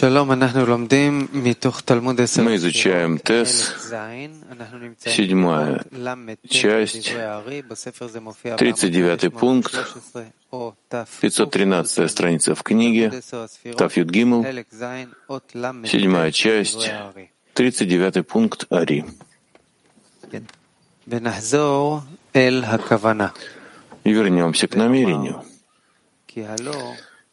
Мы изучаем Тес, седьмая часть, 39 пункт, 513 страница в книге, Тафьют Гимл, седьмая часть, 39 пункт Ари. И вернемся к намерению.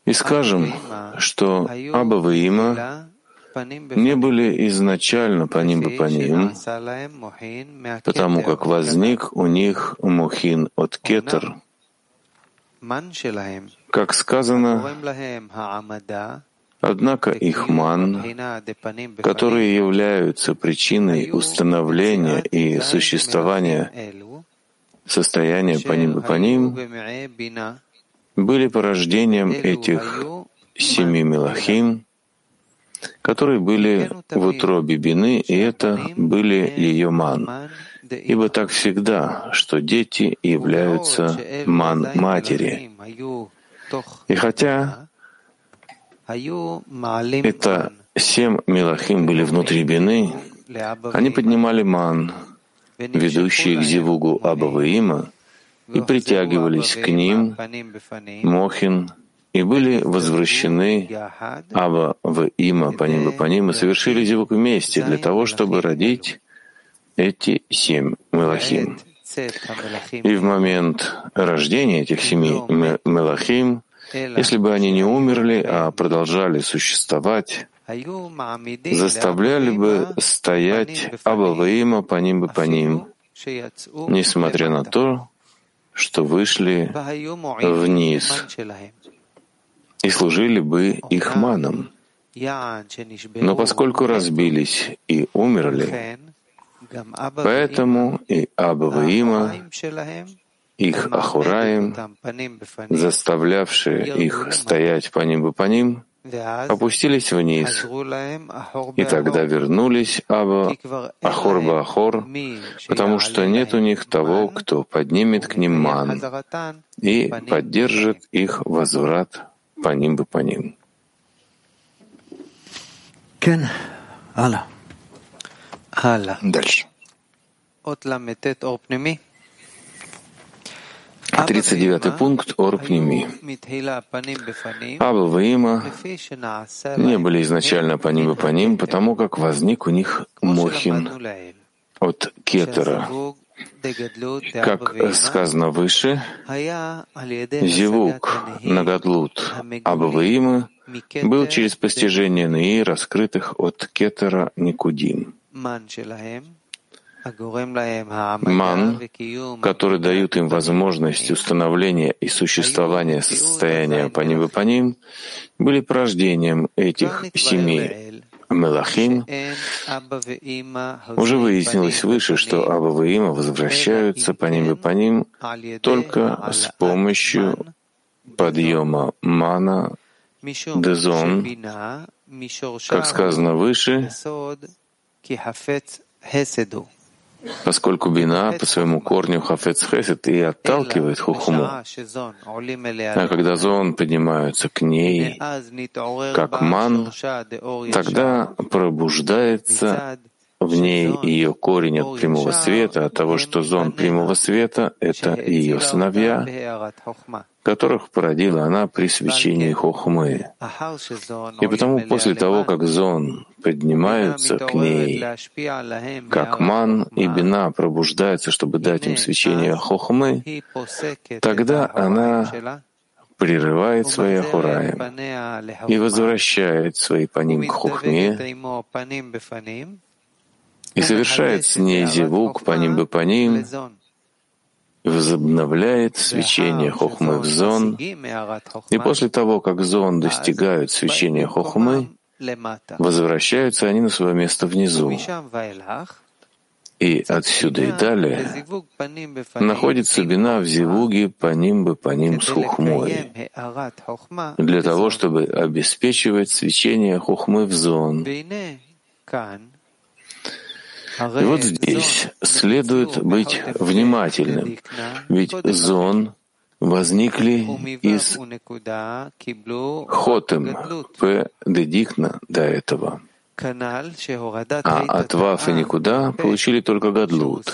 И скажем, что Аба и Има не были изначально по ним бы по ним, потому как возник у них мухин от кетер. Как сказано, Однако их ман, которые являются причиной установления и существования состояния по ним и по ним, были порождением этих семи мелахим, которые были в утробе Бины, и это были ее ман. Ибо так всегда, что дети являются ман матери. И хотя это семь мелахим были внутри Бины, они поднимали ман, ведущие к Зивугу Абаваима, и притягивались к ним, Мохин, и были возвращены Аба в Има по ним и по ним, и совершили зивук вместе для того, чтобы родить эти семь Мелахим. И в момент рождения этих семи Мелахим, если бы они не умерли, а продолжали существовать, заставляли бы стоять Абаваима по ним и по ним, несмотря на то, что вышли вниз и служили бы их маном. Но поскольку разбились и умерли, поэтому и Абаваима, их Ахураим, заставлявшие их стоять по ним и по ним, опустились вниз, и тогда вернулись Аба Ахор Ахор, потому что нет у них того, кто поднимет к ним ман и поддержит их возврат по ним бы по ним. Дальше. 39 пункт Орпними. Аба и Има не были изначально по ним и по ним, потому как возник у них Мохин от Кетера. Как сказано выше, Зивук Нагадлут Аба и Има был через постижение Наи, раскрытых от Кетера Никудим. Ман, который дают им возможность установления и существования состояния по ним и по ним, были порождением этих семи Мелахим. Уже выяснилось выше, что Аба и Има возвращаются по ним и по ним только с помощью подъема мана дезон, как сказано выше, поскольку бина по своему корню хафец хесед и отталкивает хухму. А когда зон поднимаются к ней, как ман, тогда пробуждается в ней ее корень от прямого света, от того, что зон прямого света — это ее сыновья, которых породила она при свечении Хохмы. И потому после того, как зон поднимаются к ней, как ман и бина пробуждаются, чтобы дать им свечение Хохмы, тогда она прерывает свои ахураи и возвращает свои по ним к Хохме и совершает с ней зевук по ним бы по ним, возобновляет свечение хохмы в зон, и после того, как зон достигают свечения хохмы, возвращаются они на свое место внизу. И отсюда и далее находится бина в зивуге по ним бы по ним с хухмой, для того, чтобы обеспечивать свечение хухмы в зон. И вот здесь следует быть внимательным, ведь зон возникли из хотем, п. дедикна до этого. А от ваф и никуда получили только гадлут.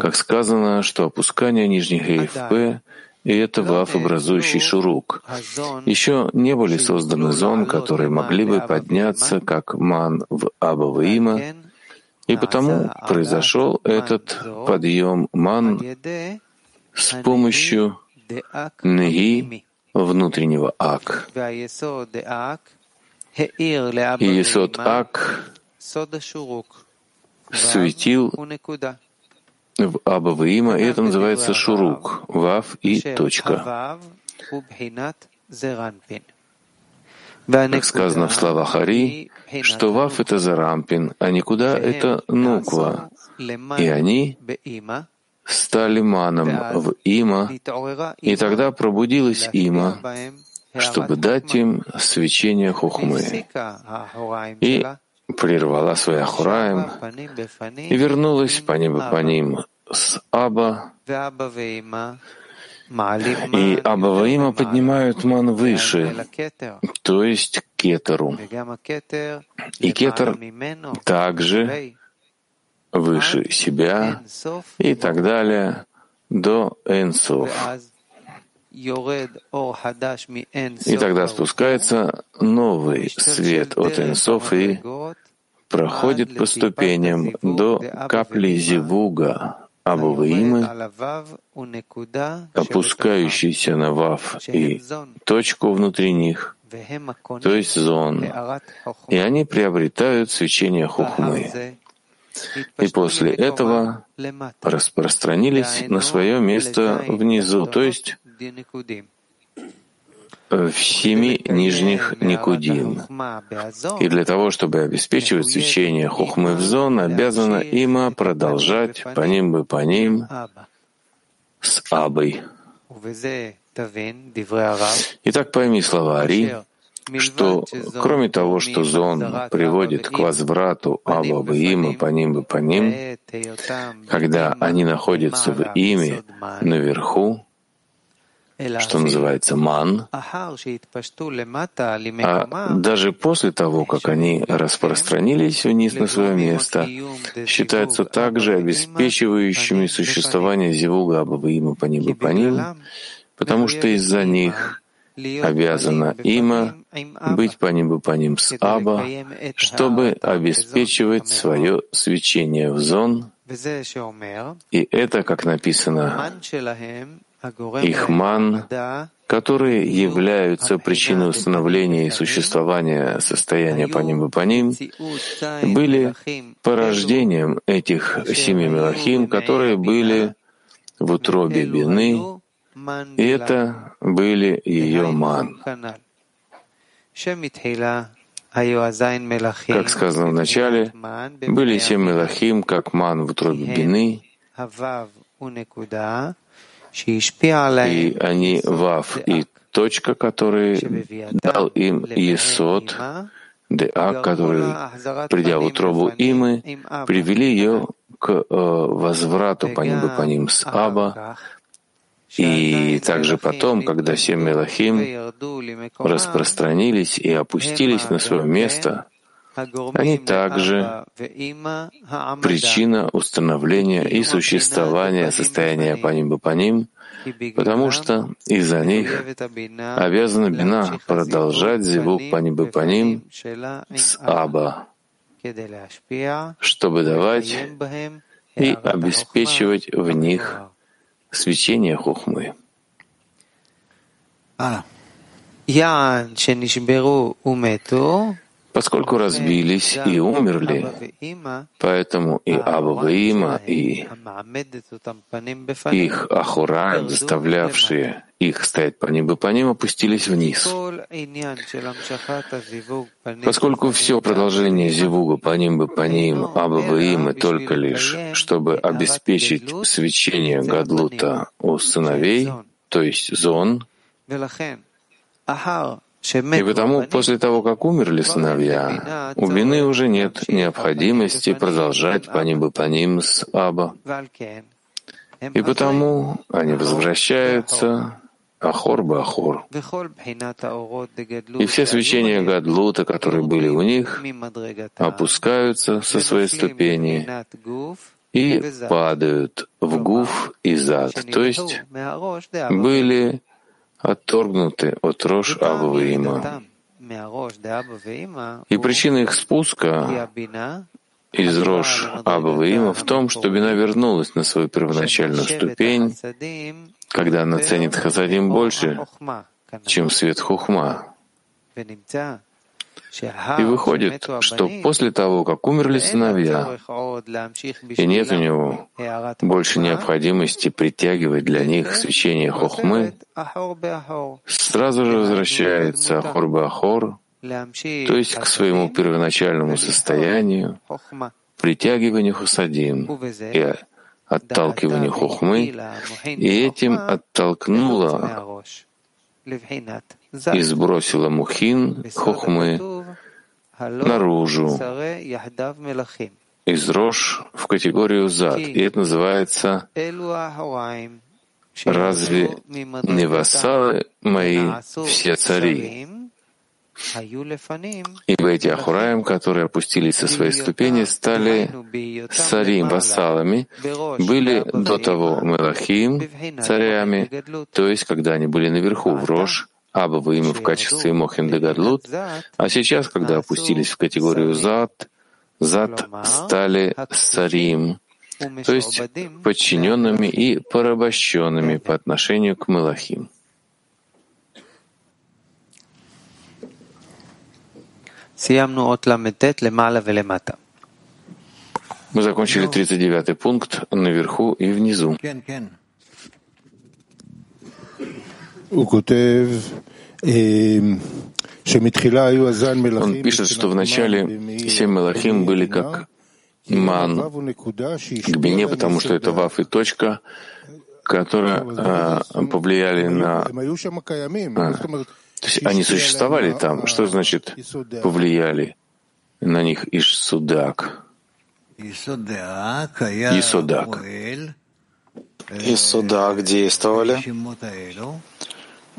Как сказано, что опускание нижних гейв п и это ваф, образующий шурук. Еще не были созданы зон, которые могли бы подняться как ман в Абаваима, и потому произошел этот подъем ман с помощью неги внутреннего ак. И Есот Ак светил в Абаваима, и это называется шурук, вав и точка. Как сказано в словах Ари, что вав — это зарампин, а никуда — это нуква, и они стали маном в има, и тогда пробудилась има, чтобы дать им свечение хухмы. И прервала свой Ахураем и вернулась по небу по ним с Аба, и Абаваима поднимают ман выше, то есть к Кетеру. И Кетер также выше себя и так далее до Энсов. И тогда спускается новый свет от Энсов и проходит по ступеням до капли Зивуга, Абуваимы, опускающейся на Вав и точку внутри них, то есть зон, и они приобретают свечение Хухмы. И после этого распространились на свое место внизу, то есть в семи нижних никудим. И для того, чтобы обеспечивать свечение хухмы в зон, обязана има продолжать по ним бы по ним с абой. Итак, пойми слова Ари, что кроме того, что зон приводит к возврату Аба бы има по ним бы по ним, когда они находятся в ими наверху, что называется ман, а даже после того, как они распространились вниз на свое место, считаются также обеспечивающими существование Зивуга Абабаима по небу по ним, потому что из-за них обязана има быть по небу по ним с Аба, чтобы обеспечивать свое свечение в зон, и это, как написано, их ман, которые являются причиной установления и существования состояния по ним и по ним, были порождением этих семи мелахим, которые были в утробе Бины, и это были ее ман. Как сказано в начале, были семь мелахим, как ман в утробе Бины, и они вав и точка, который дал им Есот, Деа, который, придя в утробу Имы, привели ее к возврату по ним по ним с Аба, и также потом, когда семь Мелахим распространились и опустились на свое место, они также причина установления и существования состояния по ним по ним, потому что из-за них обязана Бина продолжать зивук по ним по ним с Аба, чтобы давать и обеспечивать в них свечение хухмы. Ян, поскольку разбились и умерли, поэтому и Аба Има, и их Ахураем, заставлявшие их стоять по небу по ним, опустились вниз. Поскольку все продолжение Зивуга по ним бы по ним, Аба Има только лишь, чтобы обеспечить свечение Гадлута у сыновей, то есть зон, и потому, после того, как умерли сыновья, у Бины уже нет необходимости продолжать по ним по ним с Аба. И потому они возвращаются Ахор бы Ахор. И все свечения Гадлута, которые были у них, опускаются со своей ступени и падают в Гуф и Зад, то есть были отторгнуты от Рош Абаваима. И причина их спуска из Рош Абаваима в том, что Бина вернулась на свою первоначальную ступень, когда она ценит Хасадим больше, чем свет Хухма. И выходит, что после того, как умерли сыновья, и нет у него больше необходимости притягивать для них свечение хохмы, сразу же возвращается Ахор-Бахор, то есть к своему первоначальному состоянию, притягиванию хасадим и отталкиванию хохмы, и этим оттолкнула и сбросила мухин хохмы наружу. Из рож в категорию зад. И это называется «Разве не вассалы мои все цари?» Ибо эти Ахураим, которые опустились со своей ступени, стали царим, вассалами, были до того Мелахим, царями, то есть когда они были наверху, в Рош, Абава им в качестве Мохин Дегадлут, а сейчас, когда опустились в категорию Зад, Зад стали Сарим, то есть подчиненными и порабощенными по отношению к Мелахим. Мы закончили 39 пункт наверху и внизу. Он пишет, что вначале семь мелахим были как ман к бине, потому что это ваф и точка, которые а, повлияли на... А, то есть они существовали там. Что значит повлияли на них иш судак? Исудак. Исудак действовали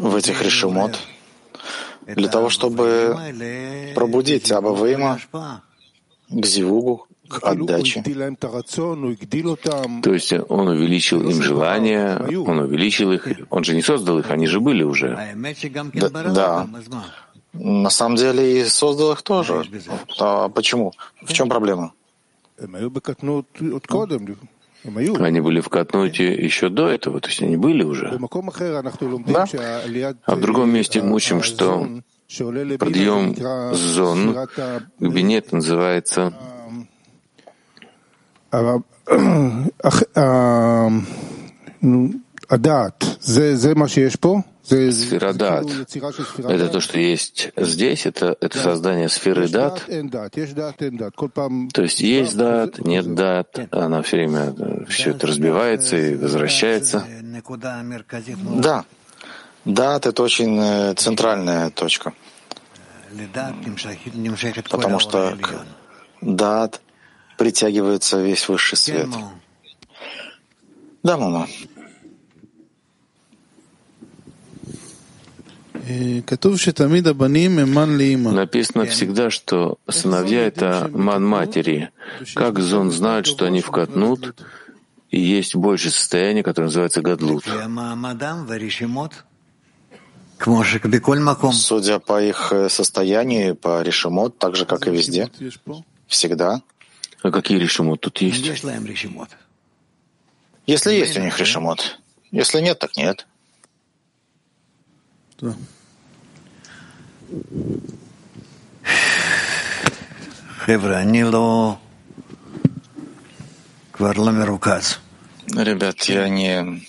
в этих решимот для того, чтобы пробудить Абавейма к зивугу, к отдаче. То есть он увеличил им желание, он увеличил их, он же не создал их, они же были уже. Да, да. На самом деле и создал их тоже. А почему? В чем проблема? Они были в Катнуте еще до этого, то есть они были уже. Да. А в другом месте мы учим, что подъем зон к Бинет называется Сферадат. Это то, что есть здесь, это, это создание сферы дат. То есть есть дат, нет дат, она все время все это разбивается и возвращается. Да, дат — это очень э, центральная точка. Потому что к дат притягивается весь высший свет. Да, мама. Написано всегда, что сыновья — это ман матери. Как Зон знает, что они вкатнут, и есть большее состояние, которое называется гадлут. Судя по их э, состоянию, по решимот, так же, как и везде, всегда. А какие решимот тут есть? Если есть у них решимот. Если нет, так нет. Ребят, я не,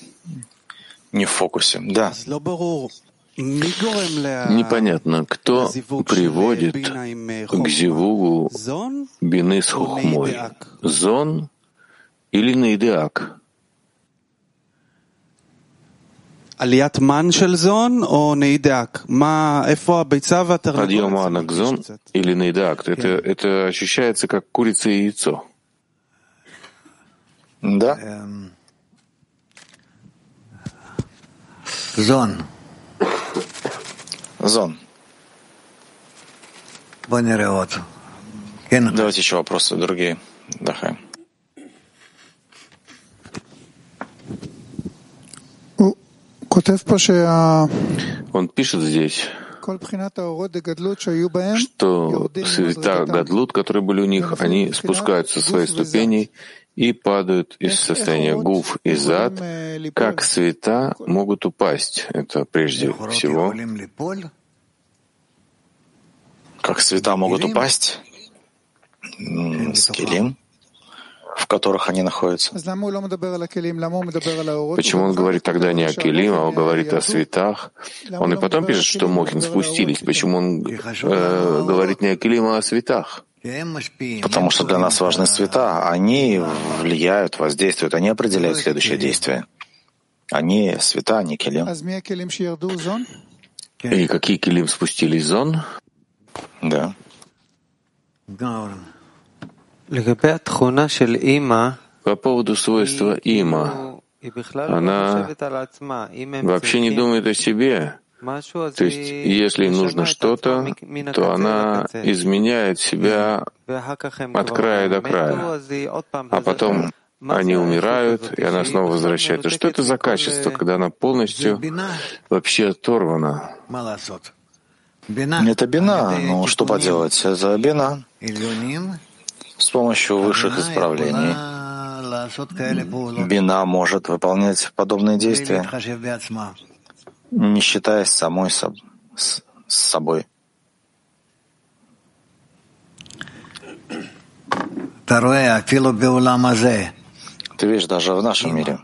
не в фокусе. Да. Непонятно, кто приводит к зивугу бины с хухмой, зон или наидеак? Подъем мана к зон или наидак? Это, это ощущается как курица и яйцо. Да. Зон. Зон. Давайте еще вопросы другие. Дахаем. Он пишет здесь, что света Гадлут, которые были у них, они спускаются со своей ступени и падают из состояния гуф и зад, как света могут упасть. Это прежде всего. Как света могут упасть? С килим в которых они находятся. Почему он говорит тогда не о Келим, а он говорит о светах? Он и потом пишет, что Мохин спустились. Почему он э, говорит не о Келим, а о светах? Потому что для нас важны света. Они влияют, воздействуют, они определяют следующее действие. Они света, они келим. И какие келим спустились зон? Да. По поводу свойства има, она вообще не думает о себе. То есть, если им нужно что-то, то она изменяет себя от края до края. А потом они умирают, и она снова возвращается. Что это за качество, когда она полностью вообще оторвана? Это бина, ну что поделать, это бина с помощью высших исправлений. Бина может выполнять подобные действия, не считаясь самой соб с, с собой. Ты видишь, даже в нашем мире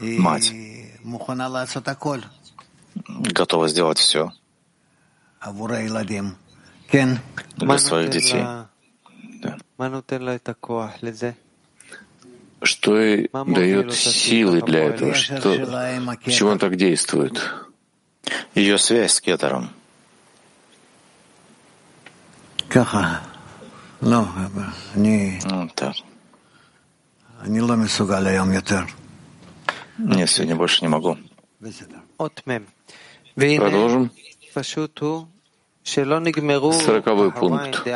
мать готова сделать все для своих детей. Что и дает силы для этого? Что, почему он так действует? Ее связь с кетером. Ну, так. Нет, сегодня больше не могу. Продолжим. Сороковой пункт.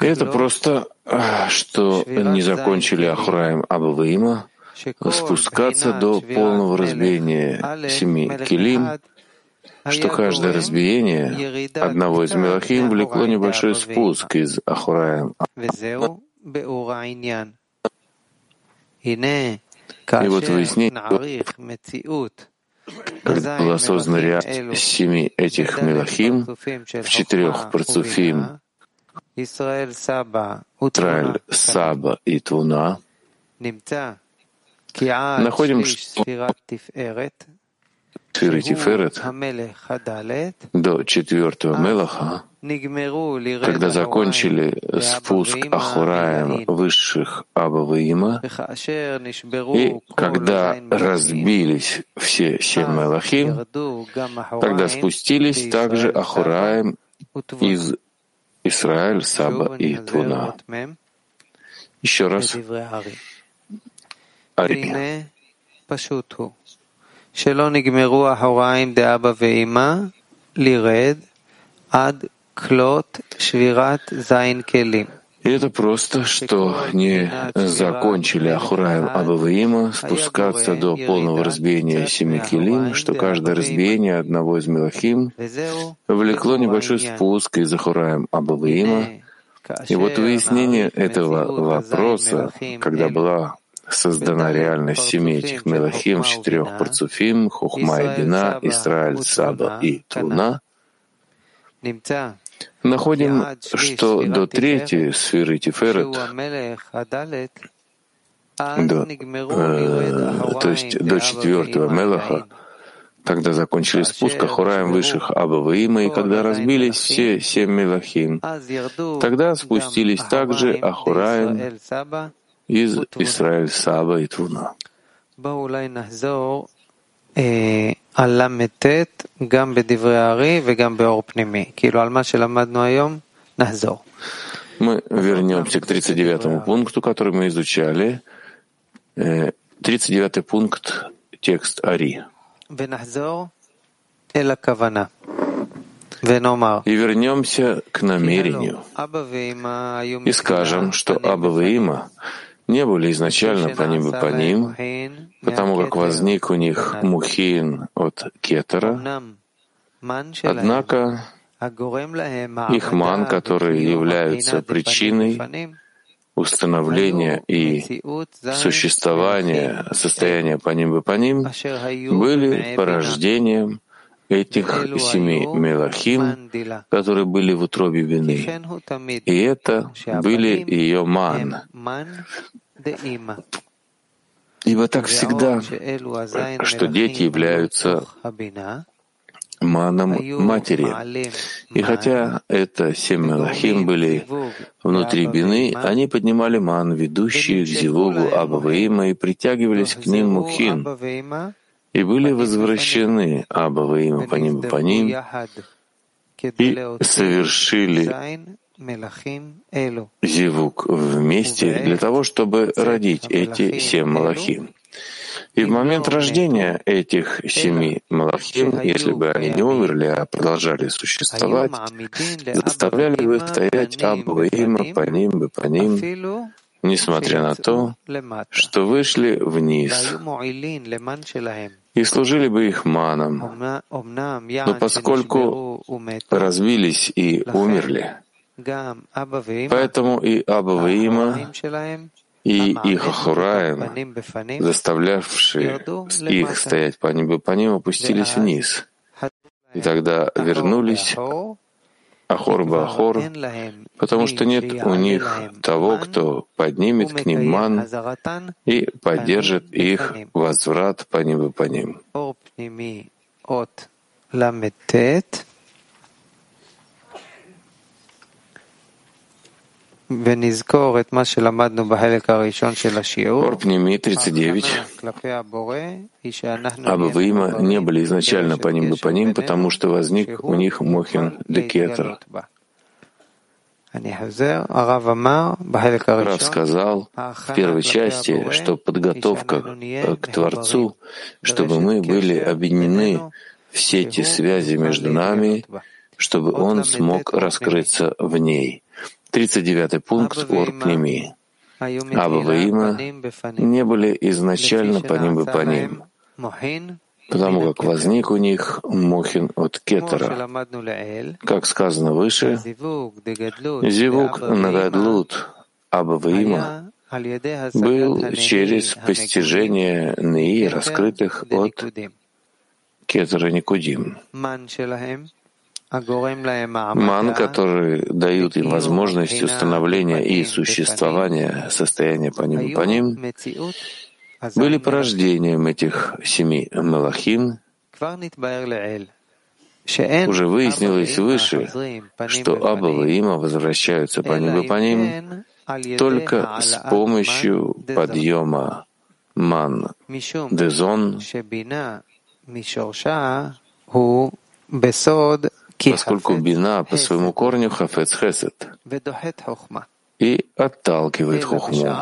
И это просто, а, что не закончили Ахураем Абаваима, спускаться до полного разбиения семи килим, что каждое разбиение одного из Мелахим влекло небольшой спуск из Ахураем. И вот выяснение, была создана ряд семи этих мелахим в четырех парцуфим Исраэль, Саба и Твуна, находим, что Тиферет до четвертого Мелаха, когда закончили спуск Ахураем высших Абаваима, и когда разбились все семь Мелахим, тогда спустились также Ахураем из Израиль, Саба и Твуна. Еще раз. Ари. שלא נגמרו האחוריים דאבא ואמא לרד עד И это просто, что не закончили Ахураем Абаваима спускаться до полного разбиения семи келим, что каждое разбиение одного из Мелахим влекло небольшой спуск из Ахураем Абаваима. И вот выяснение этого вопроса, когда была создана реальность семи этих Мелахим, в четырех Парцуфим, Хухма и Бина, Исраиль, Саба и Труна, находим, что до третьей сферы Тиферет, до, э, то есть до четвертого Мелаха, тогда закончили спуск Ахураем высших Абаваима, и когда разбились все семь Мелахим, тогда спустились также Ахураем из Израиль Саба и Твуна. על ל"ט גם בדברי הארי וגם באור פנימי. כאילו על מה שלמדנו היום, נחזור. Мы вернемся к 39 пункту, который мы изучали, 39 пункт, текст Ари. И вернемся к намерению и скажем, что Аба и Има не были изначально по ним по ним, потому как возник у них мухин от кетера, однако их ман, которые являются причиной установления и существования состояния по ним и по ним, были порождением этих семи мелахим, которые были в утробе вины. И это были ее ман. Ибо так всегда, что дети являются маном матери. И хотя это семь мелахим были внутри бины, они поднимали ман, ведущий к Зивугу Абаваима, и притягивались к ним мухин, и были возвращены Абаваима по ним по ним, и совершили Зивук вместе для того, чтобы родить эти семь малахим. И в момент рождения этих семи Малахим, если бы они не умерли, а продолжали существовать, заставляли бы стоять Абба Има по ним бы по ним, несмотря на то, что вышли вниз и служили бы их маном. Но поскольку разбились и умерли, поэтому и Абба Има и их Ахураем, заставлявшие их стоять по небу по ним, опустились вниз. И тогда вернулись Ахор Бахор, потому что нет у них того, кто поднимет к ним ман и поддержит их возврат по небу по ним. Ор пними 39. Абавима не были изначально по ним бы по ним, потому что возник у них Мохин Декетер. Рав сказал в первой части, что подготовка к Творцу, чтобы мы были объединены в сети связи между нами, чтобы Он смог раскрыться в ней. 39 пункт Орпними. Абба и Има не были изначально по ним и по ним, потому как возник у них Мохин от Кетера. Как сказано выше, Зивук Нагадлут Абба и Има был через постижение Неи, раскрытых от Кетера Никудим. Ман, которые дают им возможность установления и существования состояния по ним по ним, были порождением этих семи мелахим. Уже выяснилось выше, что Абба и Има возвращаются по ним и по ним только с помощью подъема ман дезон, поскольку бина по своему корню хафец хесед. И отталкивает хухму.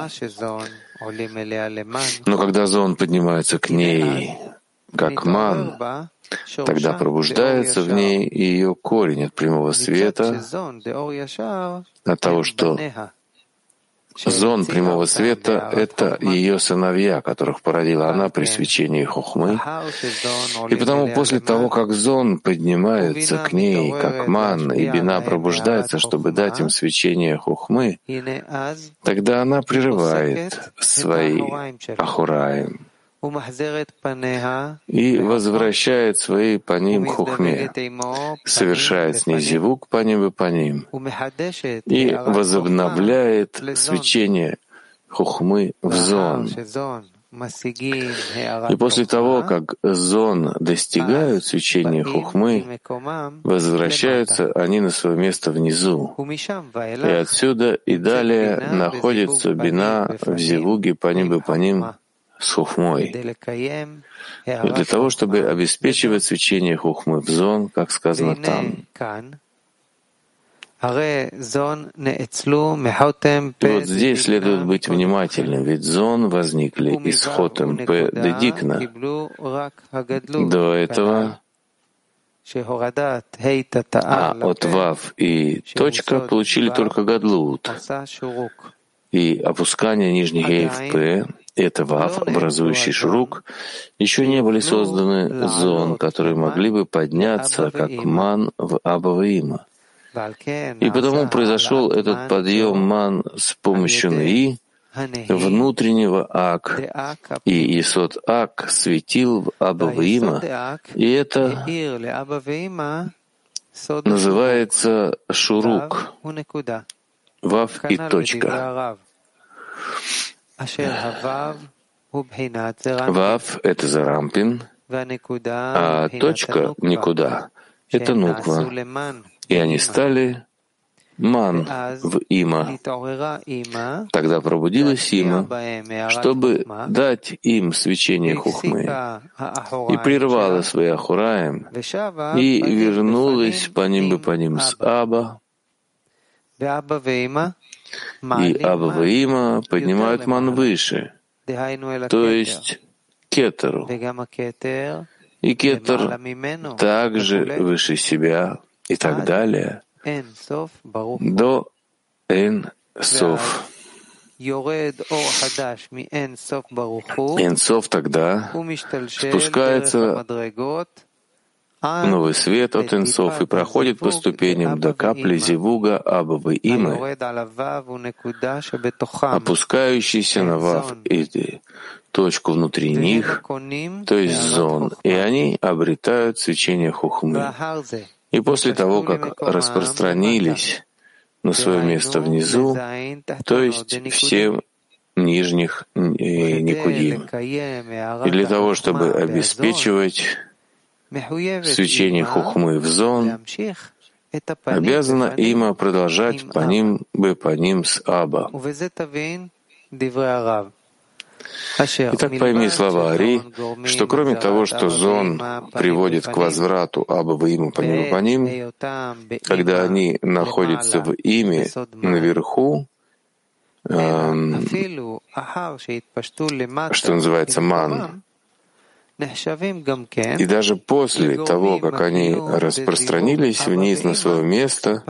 Но когда зон поднимается к ней, как ман, тогда пробуждается в ней ее корень от прямого света, от того, что Зон прямого света — это ее сыновья, которых породила она при свечении хухмы. И потому после того, как зон поднимается к ней, как ман, и бина пробуждается, чтобы дать им свечение хухмы, тогда она прерывает свои ахураем и возвращает свои по ним хухме, совершает с ней зевук по ним и по ним, и возобновляет свечение хухмы в зон. И после того, как зон достигают свечения хухмы, возвращаются они на свое место внизу. И отсюда и далее находится бина в зевуге по ним и по ним с хухмой, для того, чтобы обеспечивать свечение хухмы в зон, как сказано там. И вот здесь следует быть внимательным, ведь зон возникли из хотем п дедикна. До этого а от вав и точка получили только гадлут. И опускание нижних гей в п это вав, образующий шурук, еще не были созданы зон, которые могли бы подняться как ман в Абаваима. И потому произошел этот подъем ман с помощью Наи, внутреннего Ак, и Исот Ак светил в Абаваима, и это называется Шурук, Вав и точка. Вав — это Зарампин, а точка — никуда — это Нуква. И они стали ман в има. Тогда пробудилась има, чтобы дать им свечение хухмы, и прервала свои ахураем, и вернулась по ним бы по ним с Аба, и Аба Има поднимают ман выше, то есть кетеру. И кетер также выше себя и так далее, до Эн Сов. Энсов тогда спускается новый свет от инсов и проходит по ступеням до капли зивуга Абавы Имы, опускающейся на Вав и точку внутри них, то есть зон, и они обретают свечение хухмы. И после того, как распространились на свое место внизу, то есть всем нижних никудим. И для того, чтобы обеспечивать свечение хухмы в зон, обязана има продолжать по ним бы по ним с Аба. Итак, пойми слова Ари, что кроме того, что зон приводит к возврату Аба ему по ним по ним, когда они находятся в име наверху, эм, что называется ман, и даже после того, как они распространились вниз на свое место,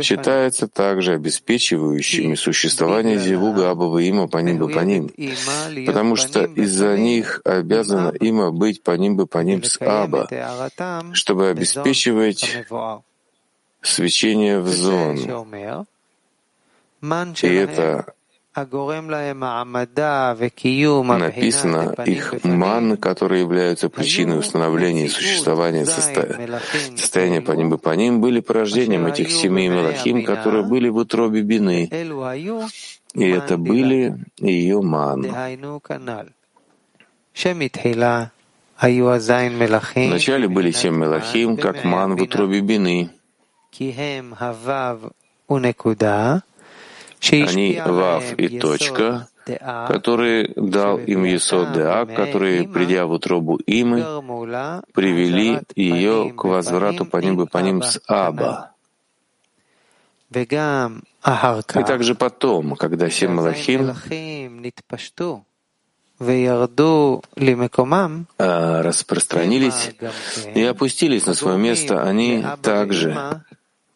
считаются также обеспечивающими существование Зивуга Абава Има по ним бы по ним, потому что из-за них обязано има быть по ним бы по ним с Аба, чтобы обеспечивать свечение в зон. И это Написано их ман, которые являются причиной установления и существования состояния. Состояния по ним и по ним были порождением этих семи Мелахим, которые были в утробе Бины. И это были ее ман. Вначале были семь Мелахим, как ман в утробе Бины. Они Вав и точка, который дал им Есод Деак, которые, придя в утробу Имы, привели ее к возврату по ним по ним с Аба. И также потом, когда семь Малахим а, распространились и опустились на свое место, они также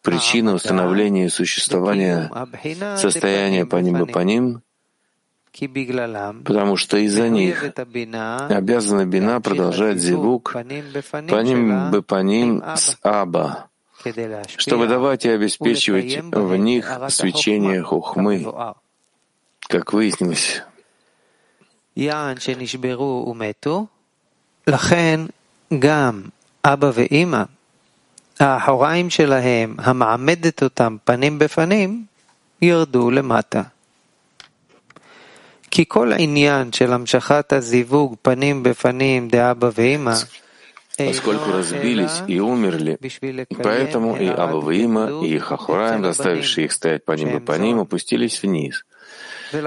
причина установления и существования состояния по ним и по ним, потому что из-за них обязана бина продолжать зевук по ним бы по ним с Аба, чтобы давать и обеспечивать в них свечение хухмы, как выяснилось. Ян, האחוריים שלהם, המעמדת אותם פנים בפנים, ירדו למטה. כי כל העניין של המשכת הזיווג פנים בפנים דאבא ואמא поскольку разбились и умерли, поэтому и Абава Има, и их Ахураем, заставившие их стоять по ним и по ним, опустились вниз.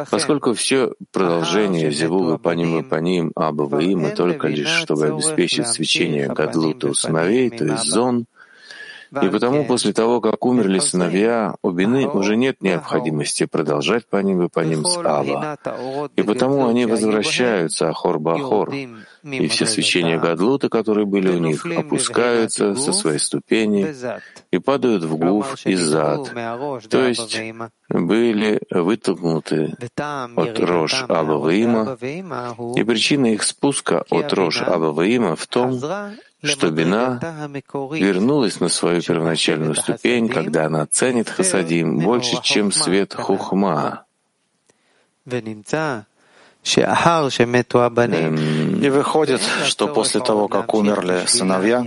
Поскольку все продолжение Зевуга по ним и по ним Абава Има только лишь, чтобы обеспечить свечение Гадлута у сыновей, то есть зон, и потому после того, как умерли сыновья, у Бины уже нет необходимости продолжать по ним и по ним с Ава. И потому они возвращаются Ахор Бахор, и все свечения Гадлута, которые были у них, опускаются со своей ступени и падают в Гуф и Зад, то есть были вытолкнуты от Рош Абаваима, и причина их спуска от Рош Абаваима в том, что Бина вернулась на свою первоначальную ступень, когда она ценит Хасадим больше, чем свет Хухма. Эм, и выходит, что после того, как умерли сыновья,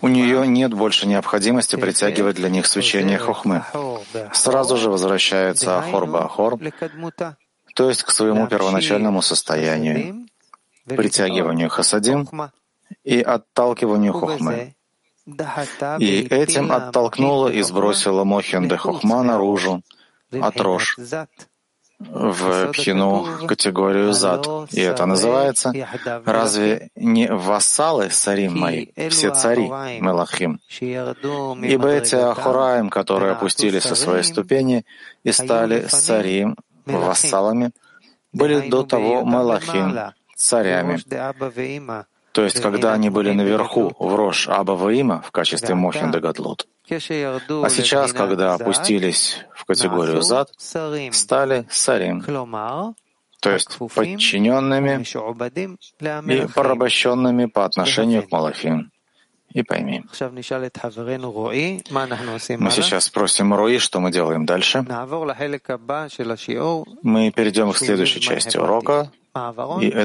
у нее нет больше необходимости притягивать для них свечение хухмы. Сразу же возвращается Ахор Бахор, то есть к своему первоначальному состоянию, притягиванию хасадим и отталкиванию хухмы. И этим оттолкнула и сбросила Мохин де Хухма наружу, от рож, в пхину категорию зад. И это называется разве не вассалы царим мои, все цари Мелахим? Ибо эти Ахураим, которые опустились со своей ступени и стали царим, вассалами, были до того Мелахим, царями. То есть, когда они были наверху, в Рош Абаваима в качестве Мохин Гадлут. А сейчас, когда опустились в категорию зад, стали сарим, то есть подчиненными и порабощенными по отношению к Малахим. И пойми. Мы сейчас спросим Руи, что мы делаем дальше. Мы перейдем к следующей части урока, и